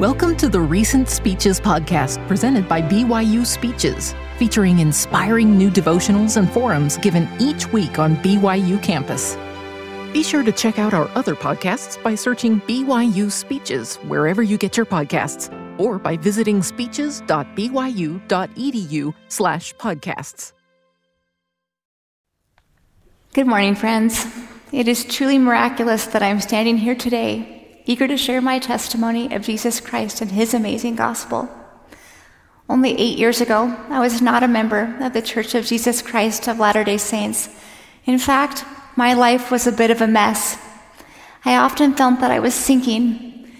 Welcome to the Recent Speeches podcast presented by BYU Speeches, featuring inspiring new devotionals and forums given each week on BYU campus. Be sure to check out our other podcasts by searching BYU Speeches wherever you get your podcasts or by visiting speeches.byu.edu slash podcasts. Good morning, friends. It is truly miraculous that I'm standing here today, eager to share my testimony of Jesus Christ and his amazing gospel. Only eight years ago, I was not a member of the Church of Jesus Christ of Latter day Saints. In fact, my life was a bit of a mess. I often felt that I was sinking.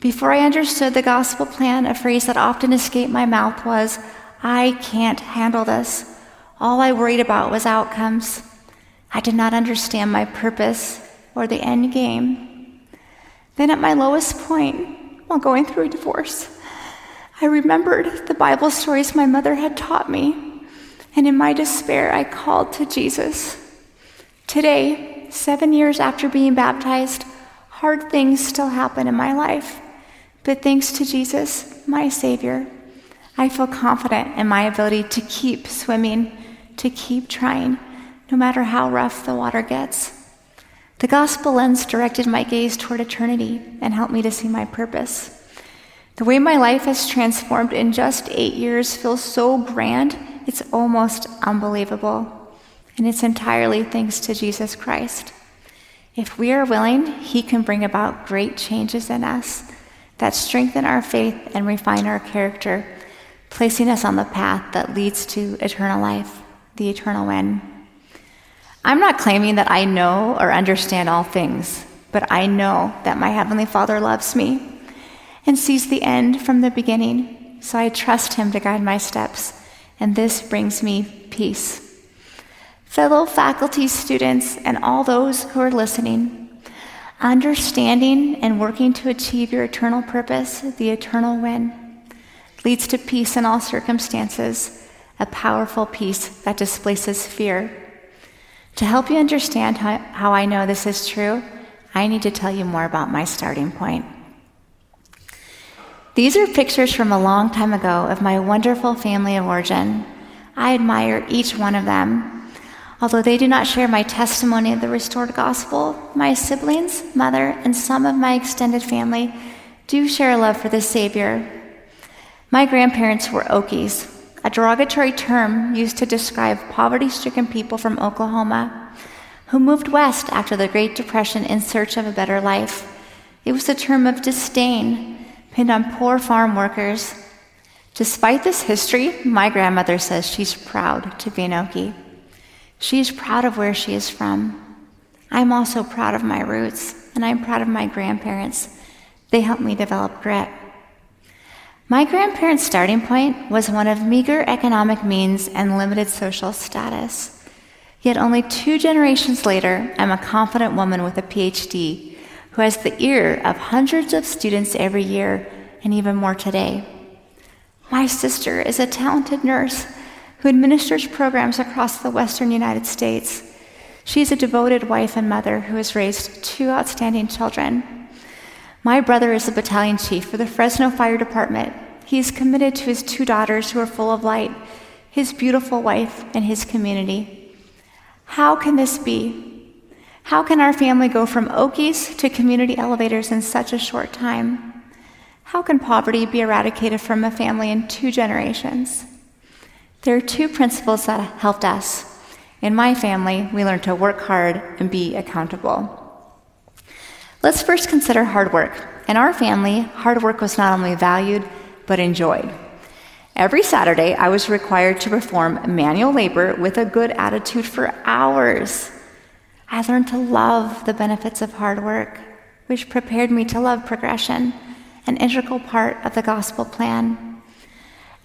Before I understood the gospel plan, a phrase that often escaped my mouth was, I can't handle this. All I worried about was outcomes. I did not understand my purpose or the end game. Then, at my lowest point, while going through a divorce, I remembered the Bible stories my mother had taught me, and in my despair, I called to Jesus. Today, seven years after being baptized, hard things still happen in my life. But thanks to Jesus, my Savior, I feel confident in my ability to keep swimming, to keep trying, no matter how rough the water gets. The gospel lens directed my gaze toward eternity and helped me to see my purpose. The way my life has transformed in just eight years feels so grand, it's almost unbelievable. And it's entirely thanks to Jesus Christ. If we are willing, He can bring about great changes in us that strengthen our faith and refine our character, placing us on the path that leads to eternal life, the eternal win. I'm not claiming that I know or understand all things, but I know that my Heavenly Father loves me and sees the end from the beginning, so I trust Him to guide my steps, and this brings me peace. Fellow faculty, students, and all those who are listening, understanding and working to achieve your eternal purpose, the eternal win, leads to peace in all circumstances, a powerful peace that displaces fear to help you understand how, how I know this is true, I need to tell you more about my starting point. These are pictures from a long time ago of my wonderful family of origin. I admire each one of them. Although they do not share my testimony of the restored gospel, my siblings, mother, and some of my extended family do share a love for the Savior. My grandparents were Okies, a derogatory term used to describe poverty stricken people from Oklahoma who moved west after the Great Depression in search of a better life. It was a term of disdain pinned on poor farm workers. Despite this history, my grandmother says she's proud to be an Okie. She's proud of where she is from. I'm also proud of my roots, and I'm proud of my grandparents. They helped me develop grit. My grandparents' starting point was one of meager economic means and limited social status. Yet only two generations later, I'm a confident woman with a PhD who has the ear of hundreds of students every year and even more today. My sister is a talented nurse who administers programs across the western United States. She's a devoted wife and mother who has raised two outstanding children. My brother is a battalion chief for the Fresno Fire Department. He is committed to his two daughters who are full of light, his beautiful wife, and his community. How can this be? How can our family go from Okies to community elevators in such a short time? How can poverty be eradicated from a family in two generations? There are two principles that helped us. In my family, we learned to work hard and be accountable. Let's first consider hard work. In our family, hard work was not only valued, but enjoyed. Every Saturday, I was required to perform manual labor with a good attitude for hours. I learned to love the benefits of hard work, which prepared me to love progression, an integral part of the gospel plan.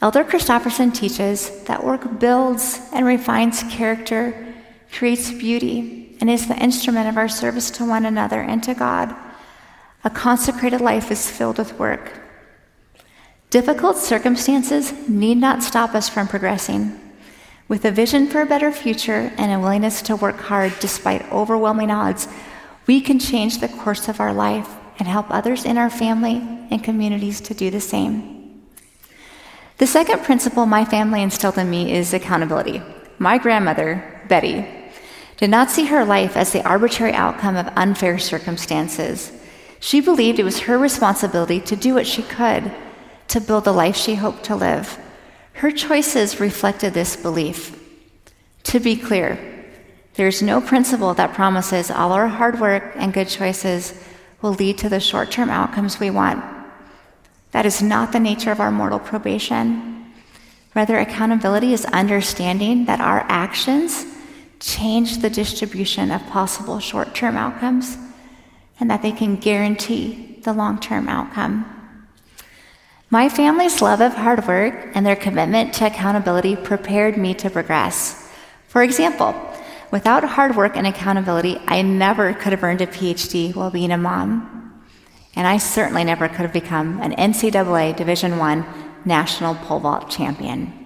Elder Christofferson teaches that work builds and refines character, creates beauty, and is the instrument of our service to one another and to God. A consecrated life is filled with work. Difficult circumstances need not stop us from progressing. With a vision for a better future and a willingness to work hard despite overwhelming odds, we can change the course of our life and help others in our family and communities to do the same. The second principle my family instilled in me is accountability. My grandmother, Betty, did not see her life as the arbitrary outcome of unfair circumstances. She believed it was her responsibility to do what she could to build the life she hoped to live. Her choices reflected this belief. To be clear, there's no principle that promises all our hard work and good choices will lead to the short term outcomes we want. That is not the nature of our mortal probation. Rather, accountability is understanding that our actions change the distribution of possible short term outcomes and that they can guarantee the long term outcome. My family's love of hard work and their commitment to accountability prepared me to progress. For example, without hard work and accountability, I never could have earned a PhD while being a mom. And I certainly never could have become an NCAA Division I national pole vault champion.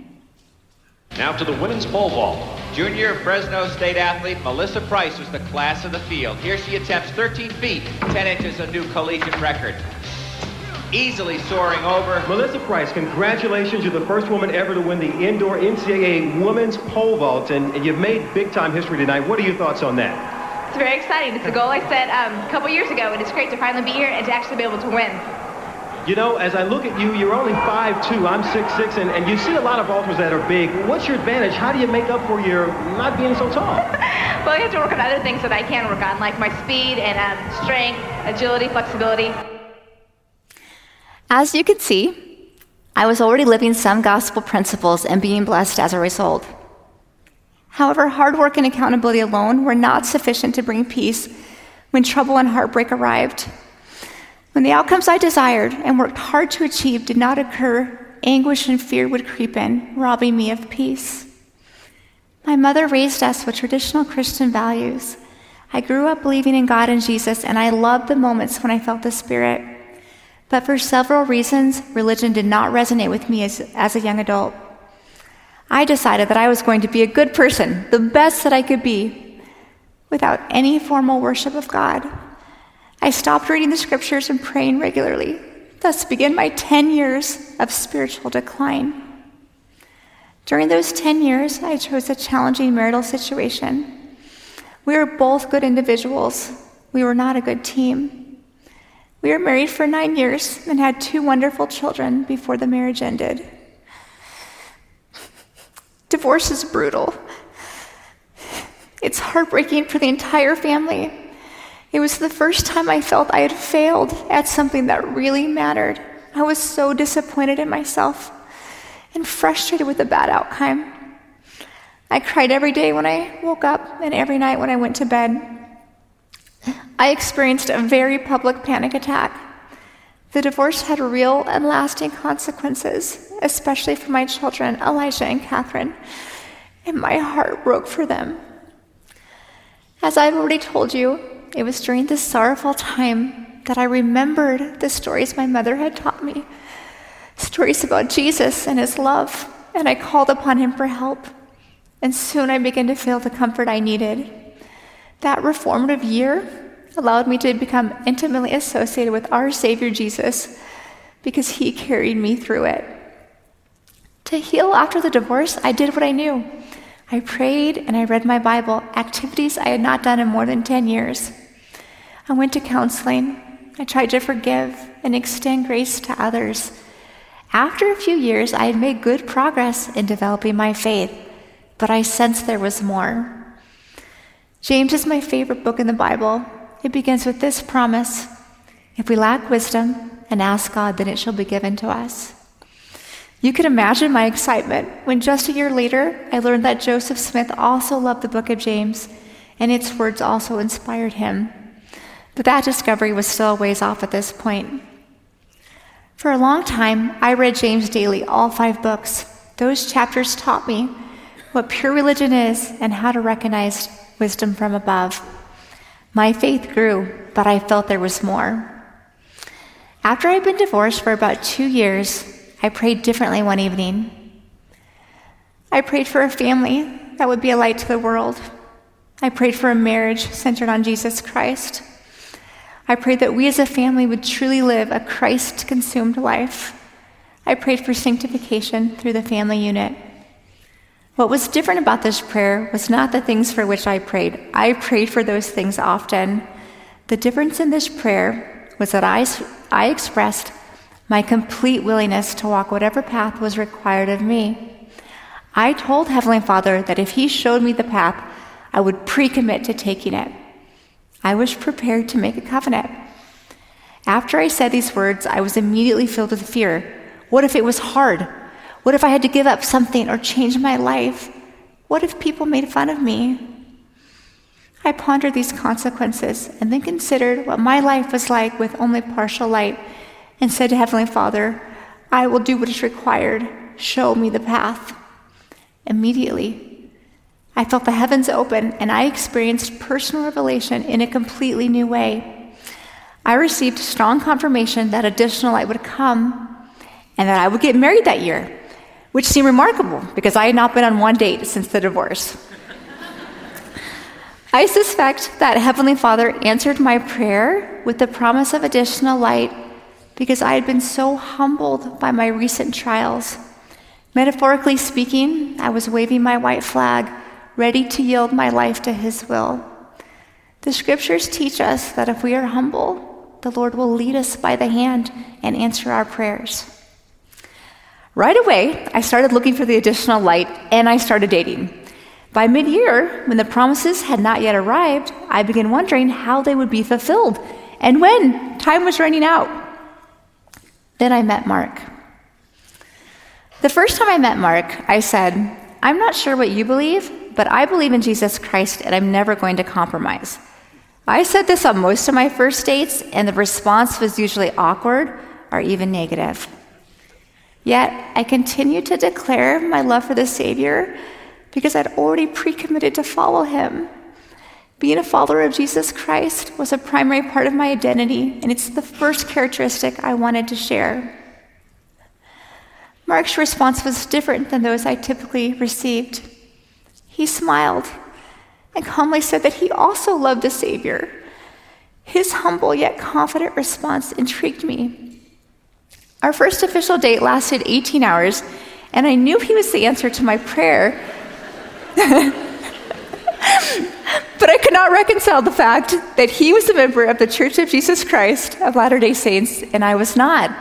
Now to the women's pole vault. Junior Fresno State athlete Melissa Price was the class of the field. Here she attempts 13 feet, 10 inches, a new collegiate record. Easily soaring over. Melissa Price, congratulations. You're the first woman ever to win the indoor NCAA women's pole vault, and you've made big time history tonight. What are your thoughts on that? It's very exciting. It's a goal I set um, a couple years ago, and it's great to finally be here and to actually be able to win. You know, as I look at you, you're only 5'2", I'm 6'6", and, and you see a lot of vaulters that are big. What's your advantage? How do you make up for your not being so tall? well, I have to work on other things that I can work on, like my speed and um, strength, agility, flexibility. As you can see, I was already living some gospel principles and being blessed as a result. However, hard work and accountability alone were not sufficient to bring peace when trouble and heartbreak arrived. When the outcomes I desired and worked hard to achieve did not occur, anguish and fear would creep in, robbing me of peace. My mother raised us with traditional Christian values. I grew up believing in God and Jesus, and I loved the moments when I felt the Spirit. But for several reasons, religion did not resonate with me as, as a young adult. I decided that I was going to be a good person, the best that I could be, without any formal worship of God. I stopped reading the scriptures and praying regularly. Thus began my 10 years of spiritual decline. During those 10 years, I chose a challenging marital situation. We were both good individuals. We were not a good team. We were married for nine years and had two wonderful children before the marriage ended. Divorce is brutal. It's heartbreaking for the entire family. It was the first time I felt I had failed at something that really mattered. I was so disappointed in myself and frustrated with the bad outcome. I cried every day when I woke up and every night when I went to bed. I experienced a very public panic attack. The divorce had real and lasting consequences, especially for my children, Elijah and Catherine, and my heart broke for them. As I've already told you, it was during this sorrowful time that I remembered the stories my mother had taught me stories about Jesus and his love, and I called upon him for help. And soon I began to feel the comfort I needed. That reformative year allowed me to become intimately associated with our Savior Jesus because he carried me through it. To heal after the divorce, I did what I knew. I prayed and I read my Bible, activities I had not done in more than 10 years. I went to counseling. I tried to forgive and extend grace to others. After a few years, I had made good progress in developing my faith, but I sensed there was more. James is my favorite book in the Bible. It begins with this promise If we lack wisdom and ask God, then it shall be given to us. You can imagine my excitement when just a year later I learned that Joseph Smith also loved the book of James, and its words also inspired him. But that discovery was still a ways off at this point. For a long time, I read James daily, all five books. Those chapters taught me what pure religion is and how to recognize wisdom from above. My faith grew, but I felt there was more. After I'd been divorced for about two years, I prayed differently one evening. I prayed for a family that would be a light to the world. I prayed for a marriage centered on Jesus Christ. I prayed that we as a family would truly live a Christ consumed life. I prayed for sanctification through the family unit. What was different about this prayer was not the things for which I prayed. I prayed for those things often. The difference in this prayer was that I, I expressed my complete willingness to walk whatever path was required of me. I told Heavenly Father that if He showed me the path, I would pre commit to taking it. I was prepared to make a covenant. After I said these words, I was immediately filled with fear. What if it was hard? What if I had to give up something or change my life? What if people made fun of me? I pondered these consequences and then considered what my life was like with only partial light and said to Heavenly Father, I will do what is required. Show me the path. Immediately, I felt the heavens open and I experienced personal revelation in a completely new way. I received strong confirmation that additional light would come and that I would get married that year, which seemed remarkable because I had not been on one date since the divorce. I suspect that Heavenly Father answered my prayer with the promise of additional light because I had been so humbled by my recent trials. Metaphorically speaking, I was waving my white flag, ready to yield my life to His will. The scriptures teach us that if we are humble, the Lord will lead us by the hand and answer our prayers. Right away, I started looking for the additional light and I started dating. By mid year, when the promises had not yet arrived, I began wondering how they would be fulfilled and when time was running out. Then I met Mark. The first time I met Mark, I said, I'm not sure what you believe, but I believe in Jesus Christ and I'm never going to compromise. I said this on most of my first dates, and the response was usually awkward or even negative. Yet I continued to declare my love for the Savior because I'd already pre committed to follow him. Being a follower of Jesus Christ was a primary part of my identity, and it's the first characteristic I wanted to share. Mark's response was different than those I typically received. He smiled and calmly said that he also loved the Savior. His humble yet confident response intrigued me. Our first official date lasted 18 hours, and I knew he was the answer to my prayer. But I could not reconcile the fact that he was a member of the Church of Jesus Christ of Latter day Saints and I was not.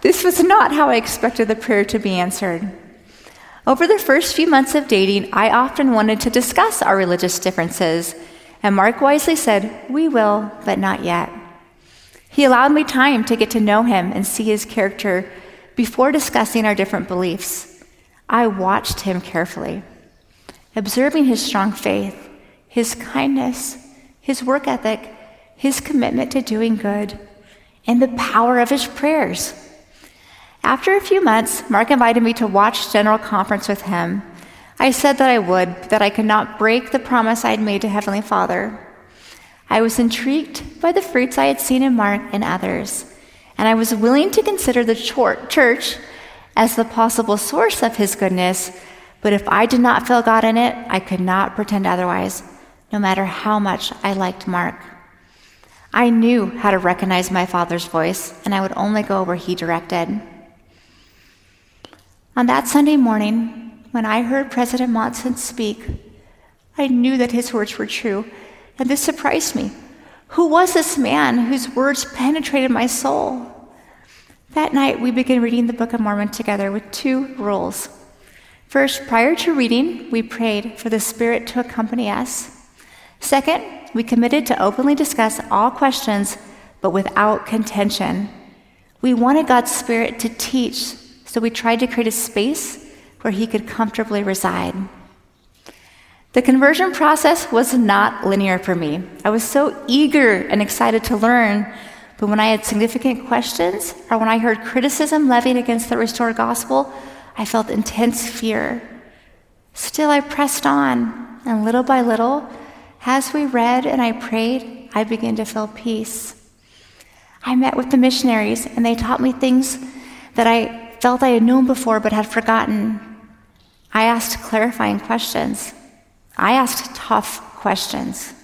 This was not how I expected the prayer to be answered. Over the first few months of dating, I often wanted to discuss our religious differences, and Mark wisely said, We will, but not yet. He allowed me time to get to know him and see his character before discussing our different beliefs. I watched him carefully, observing his strong faith his kindness, his work ethic, his commitment to doing good, and the power of his prayers. After a few months, Mark invited me to watch General Conference with him. I said that I would, but that I could not break the promise I had made to Heavenly Father. I was intrigued by the fruits I had seen in Mark and others, and I was willing to consider the church as the possible source of his goodness, but if I did not feel God in it, I could not pretend otherwise no matter how much I liked Mark. I knew how to recognize my father's voice, and I would only go where he directed. On that Sunday morning, when I heard President Monson speak, I knew that his words were true, and this surprised me. Who was this man whose words penetrated my soul? That night, we began reading the Book of Mormon together with two rules. First, prior to reading, we prayed for the Spirit to accompany us. Second, we committed to openly discuss all questions, but without contention. We wanted God's Spirit to teach, so we tried to create a space where He could comfortably reside. The conversion process was not linear for me. I was so eager and excited to learn, but when I had significant questions or when I heard criticism levied against the restored gospel, I felt intense fear. Still, I pressed on, and little by little, as we read and I prayed, I began to feel peace. I met with the missionaries, and they taught me things that I felt I had known before but had forgotten. I asked clarifying questions. I asked tough questions.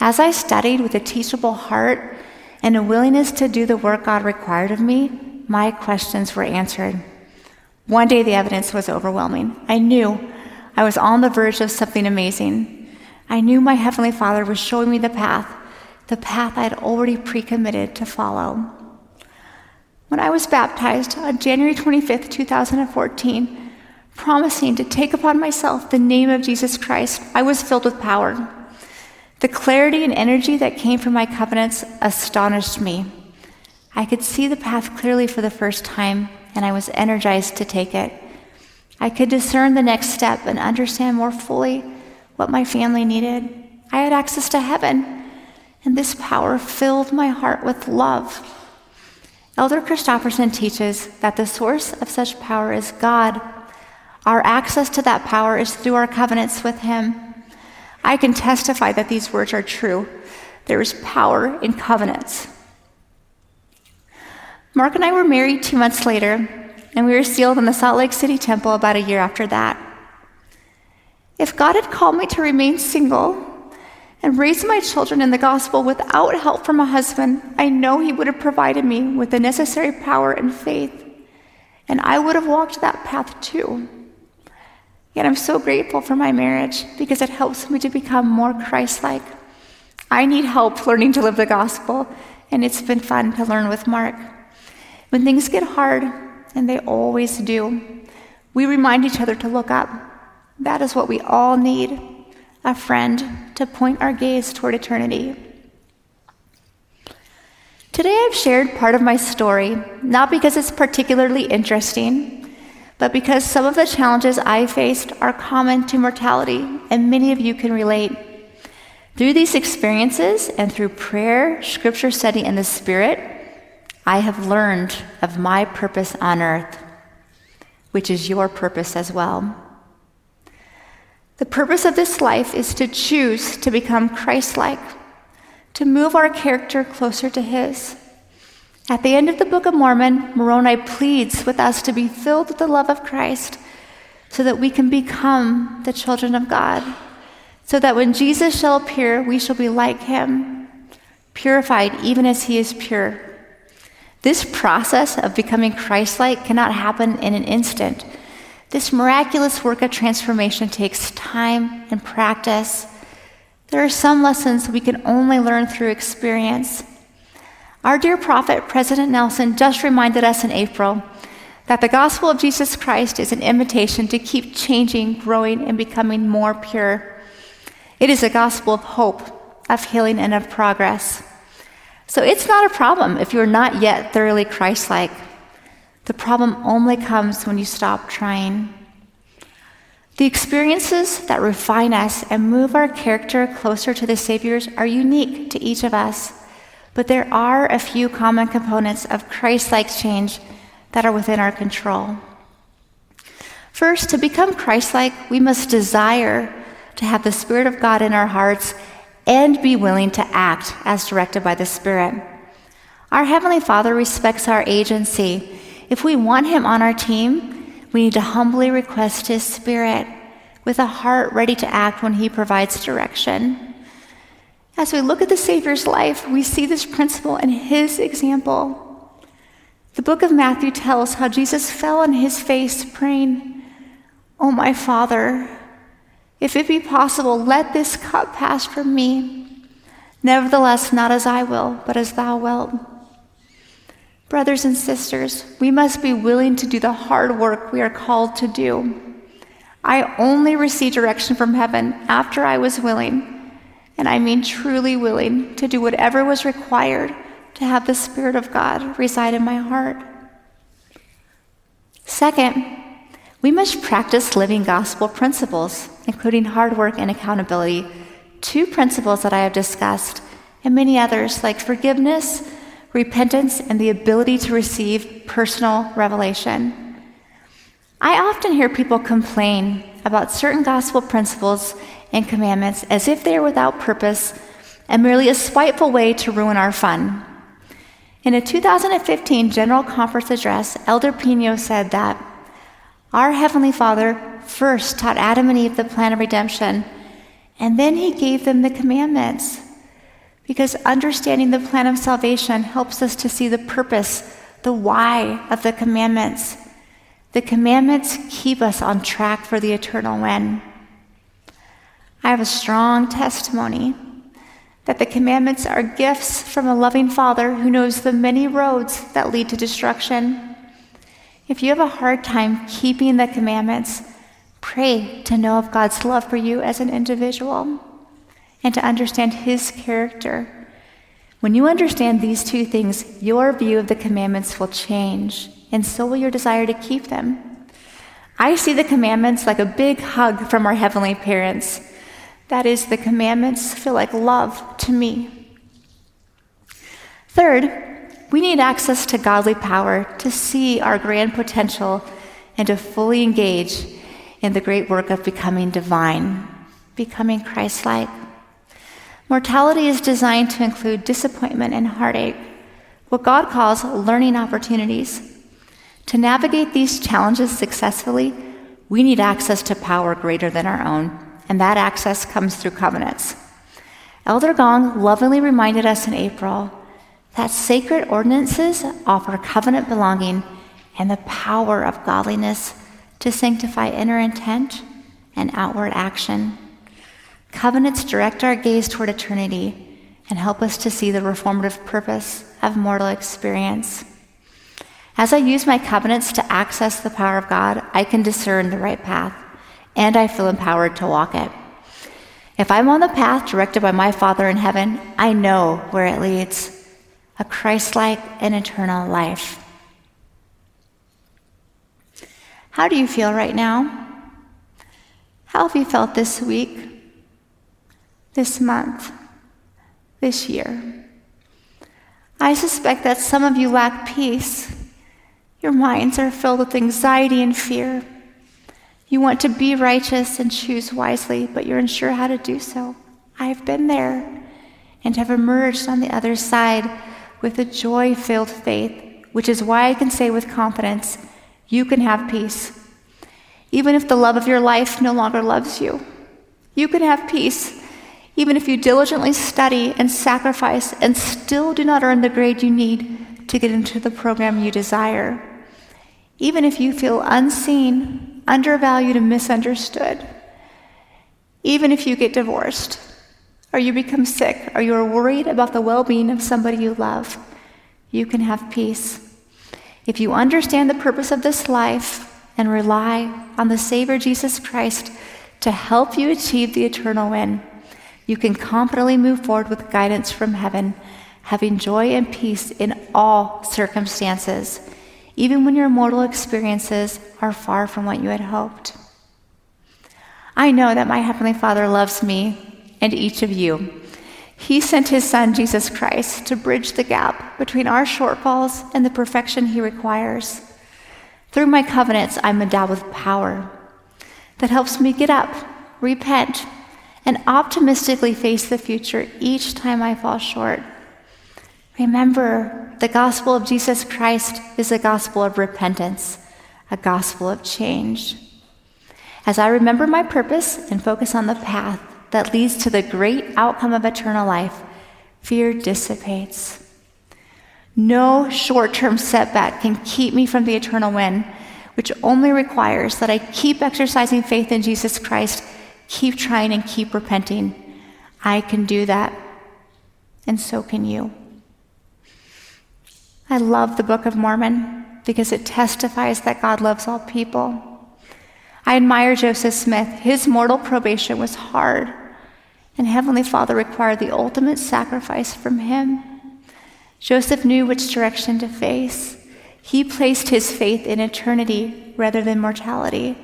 As I studied with a teachable heart and a willingness to do the work God required of me, my questions were answered. One day the evidence was overwhelming. I knew I was on the verge of something amazing. I knew my Heavenly Father was showing me the path, the path I had already pre committed to follow. When I was baptized on January 25th, 2014, promising to take upon myself the name of Jesus Christ, I was filled with power. The clarity and energy that came from my covenants astonished me. I could see the path clearly for the first time, and I was energized to take it. I could discern the next step and understand more fully what my family needed. I had access to heaven, and this power filled my heart with love. Elder Christofferson teaches that the source of such power is God. Our access to that power is through our covenants with Him. I can testify that these words are true. There is power in covenants. Mark and I were married two months later, and we were sealed in the Salt Lake City temple about a year after that. If God had called me to remain single and raise my children in the gospel without help from a husband, I know He would have provided me with the necessary power and faith, and I would have walked that path too. Yet I'm so grateful for my marriage because it helps me to become more Christ like. I need help learning to live the gospel, and it's been fun to learn with Mark. When things get hard, and they always do, we remind each other to look up. That is what we all need a friend to point our gaze toward eternity. Today I've shared part of my story, not because it's particularly interesting but because some of the challenges I faced are common to mortality, and many of you can relate. Through these experiences and through prayer, scripture study, and the Spirit, I have learned of my purpose on earth, which is your purpose as well. The purpose of this life is to choose to become Christ like, to move our character closer to His. At the end of the Book of Mormon, Moroni pleads with us to be filled with the love of Christ so that we can become the children of God, so that when Jesus shall appear, we shall be like him, purified even as he is pure. This process of becoming Christ like cannot happen in an instant. This miraculous work of transformation takes time and practice. There are some lessons we can only learn through experience. Our dear prophet, President Nelson, just reminded us in April that the gospel of Jesus Christ is an invitation to keep changing, growing, and becoming more pure. It is a gospel of hope, of healing, and of progress. So it's not a problem if you're not yet thoroughly Christ like. The problem only comes when you stop trying. The experiences that refine us and move our character closer to the Savior's are unique to each of us. But there are a few common components of Christ like change that are within our control. First, to become Christ like, we must desire to have the Spirit of God in our hearts and be willing to act as directed by the Spirit. Our Heavenly Father respects our agency. If we want Him on our team, we need to humbly request His Spirit with a heart ready to act when He provides direction. As we look at the Savior's life, we see this principle in his example. The book of Matthew tells how Jesus fell on his face praying, Oh, my Father, if it be possible, let this cup pass from me. Nevertheless, not as I will, but as thou wilt. Brothers and sisters, we must be willing to do the hard work we are called to do. I only received direction from heaven after I was willing and I mean truly willing to do whatever was required to have the Spirit of God reside in my heart. Second, we must practice living gospel principles, including hard work and accountability, two principles that I have discussed, and many others like forgiveness, repentance, and the ability to receive personal revelation. I often hear people complain about certain gospel principles and commandments as if they are without purpose and merely a spiteful way to ruin our fun. In a 2015 General Conference address, Elder Pino said that our Heavenly Father first taught Adam and Eve the plan of redemption, and then he gave them the commandments. Because understanding the plan of salvation helps us to see the purpose, the why of the commandments. The commandments keep us on track for the eternal win. I have a strong testimony that the commandments are gifts from a loving Father who knows the many roads that lead to destruction. If you have a hard time keeping the commandments, pray to know of God's love for you as an individual and to understand His character. When you understand these two things, your view of the commandments will change, and so will your desire to keep them. I see the commandments like a big hug from our heavenly parents. That is, the commandments feel like love to me. Third, we need access to godly power to see our grand potential and to fully engage in the great work of becoming divine, becoming Christ like. Mortality is designed to include disappointment and heartache, what God calls learning opportunities. To navigate these challenges successfully, we need access to power greater than our own, and that access comes through covenants. Elder Gong lovingly reminded us in April that sacred ordinances offer covenant belonging and the power of godliness to sanctify inner intent and outward action. Covenants direct our gaze toward eternity and help us to see the reformative purpose of mortal experience. As I use my covenants to access the power of God, I can discern the right path, and I feel empowered to walk it. If I'm on the path directed by my Father in heaven, I know where it leads a Christ like and eternal life. How do you feel right now? How have you felt this week? This month, this year. I suspect that some of you lack peace. Your minds are filled with anxiety and fear. You want to be righteous and choose wisely, but you're unsure how to do so. I've been there and have emerged on the other side with a joy filled faith, which is why I can say with confidence, you can have peace. Even if the love of your life no longer loves you, you can have peace even if you diligently study and sacrifice and still do not earn the grade you need to get into the program you desire, even if you feel unseen, undervalued, and misunderstood, even if you get divorced, or you become sick, or you are worried about the well being of somebody you love, you can have peace. If you understand the purpose of this life and rely on the Savior Jesus Christ to help you achieve the eternal win, you can confidently move forward with guidance from heaven, having joy and peace in all circumstances, even when your mortal experiences are far from what you had hoped. I know that my Heavenly Father loves me and each of you. He sent His Son, Jesus Christ, to bridge the gap between our shortfalls and the perfection He requires. Through my covenants, I'm endowed with power that helps me get up, repent, and optimistically face the future each time I fall short. Remember, the gospel of Jesus Christ is a gospel of repentance, a gospel of change. As I remember my purpose and focus on the path that leads to the great outcome of eternal life, fear dissipates. No short term setback can keep me from the eternal win, which only requires that I keep exercising faith in Jesus Christ Keep trying and keep repenting. I can do that, and so can you. I love the Book of Mormon because it testifies that God loves all people. I admire Joseph Smith. His mortal probation was hard, and Heavenly Father required the ultimate sacrifice from him. Joseph knew which direction to face. He placed his faith in eternity rather than mortality.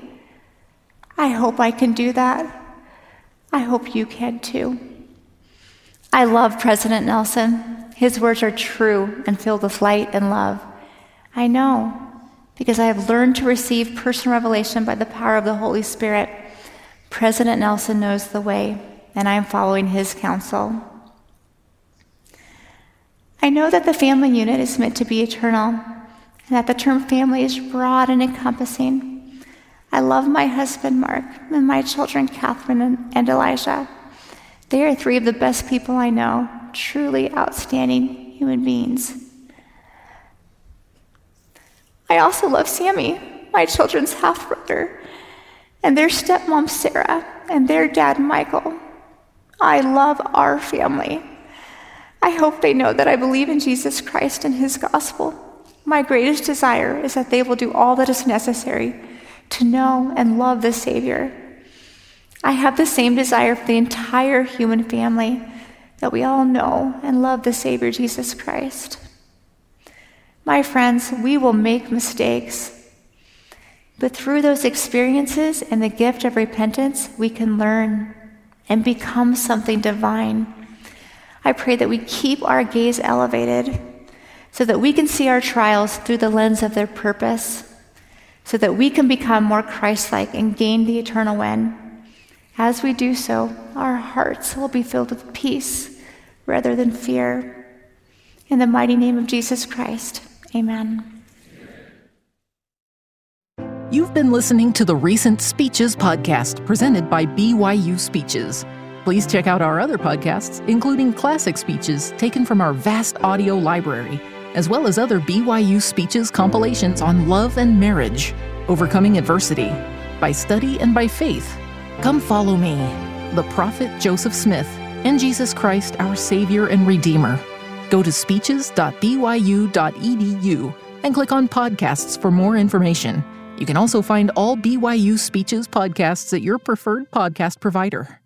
I hope I can do that. I hope you can too. I love President Nelson. His words are true and filled with light and love. I know because I have learned to receive personal revelation by the power of the Holy Spirit. President Nelson knows the way, and I am following his counsel. I know that the family unit is meant to be eternal, and that the term family is broad and encompassing. I love my husband, Mark, and my children, Catherine and, Elijah. They are three of the best people I know, truly outstanding human beings. I also love Sammy, my children's half brother, and their stepmom Sarah, and their dad Michael. I love our family. I hope they know that I believe in Jesus Christ and his gospel. My greatest desire is that they will do all that is necessary to know and love the Savior. I have the same desire for the entire human family that we all know and love the Savior Jesus Christ. My friends, we will make mistakes, but through those experiences and the gift of repentance, we can learn and become something divine. I pray that we keep our gaze elevated so that we can see our trials through the lens of their purpose, so that we can become more Christ like and gain the eternal win. As we do so, our hearts will be filled with peace rather than fear. In the mighty name of Jesus Christ, amen. You've been listening to the Recent Speeches podcast presented by BYU Speeches. Please check out our other podcasts, including classic speeches taken from our vast audio library, as well as other BYU Speeches compilations on love and marriage, overcoming adversity, by study and by faith. Come follow me, the prophet Joseph Smith, and Jesus Christ, our Savior and Redeemer. Go to speeches.byu.edu and click on podcasts for more information. You can also find all BYU Speeches podcasts at your preferred podcast provider.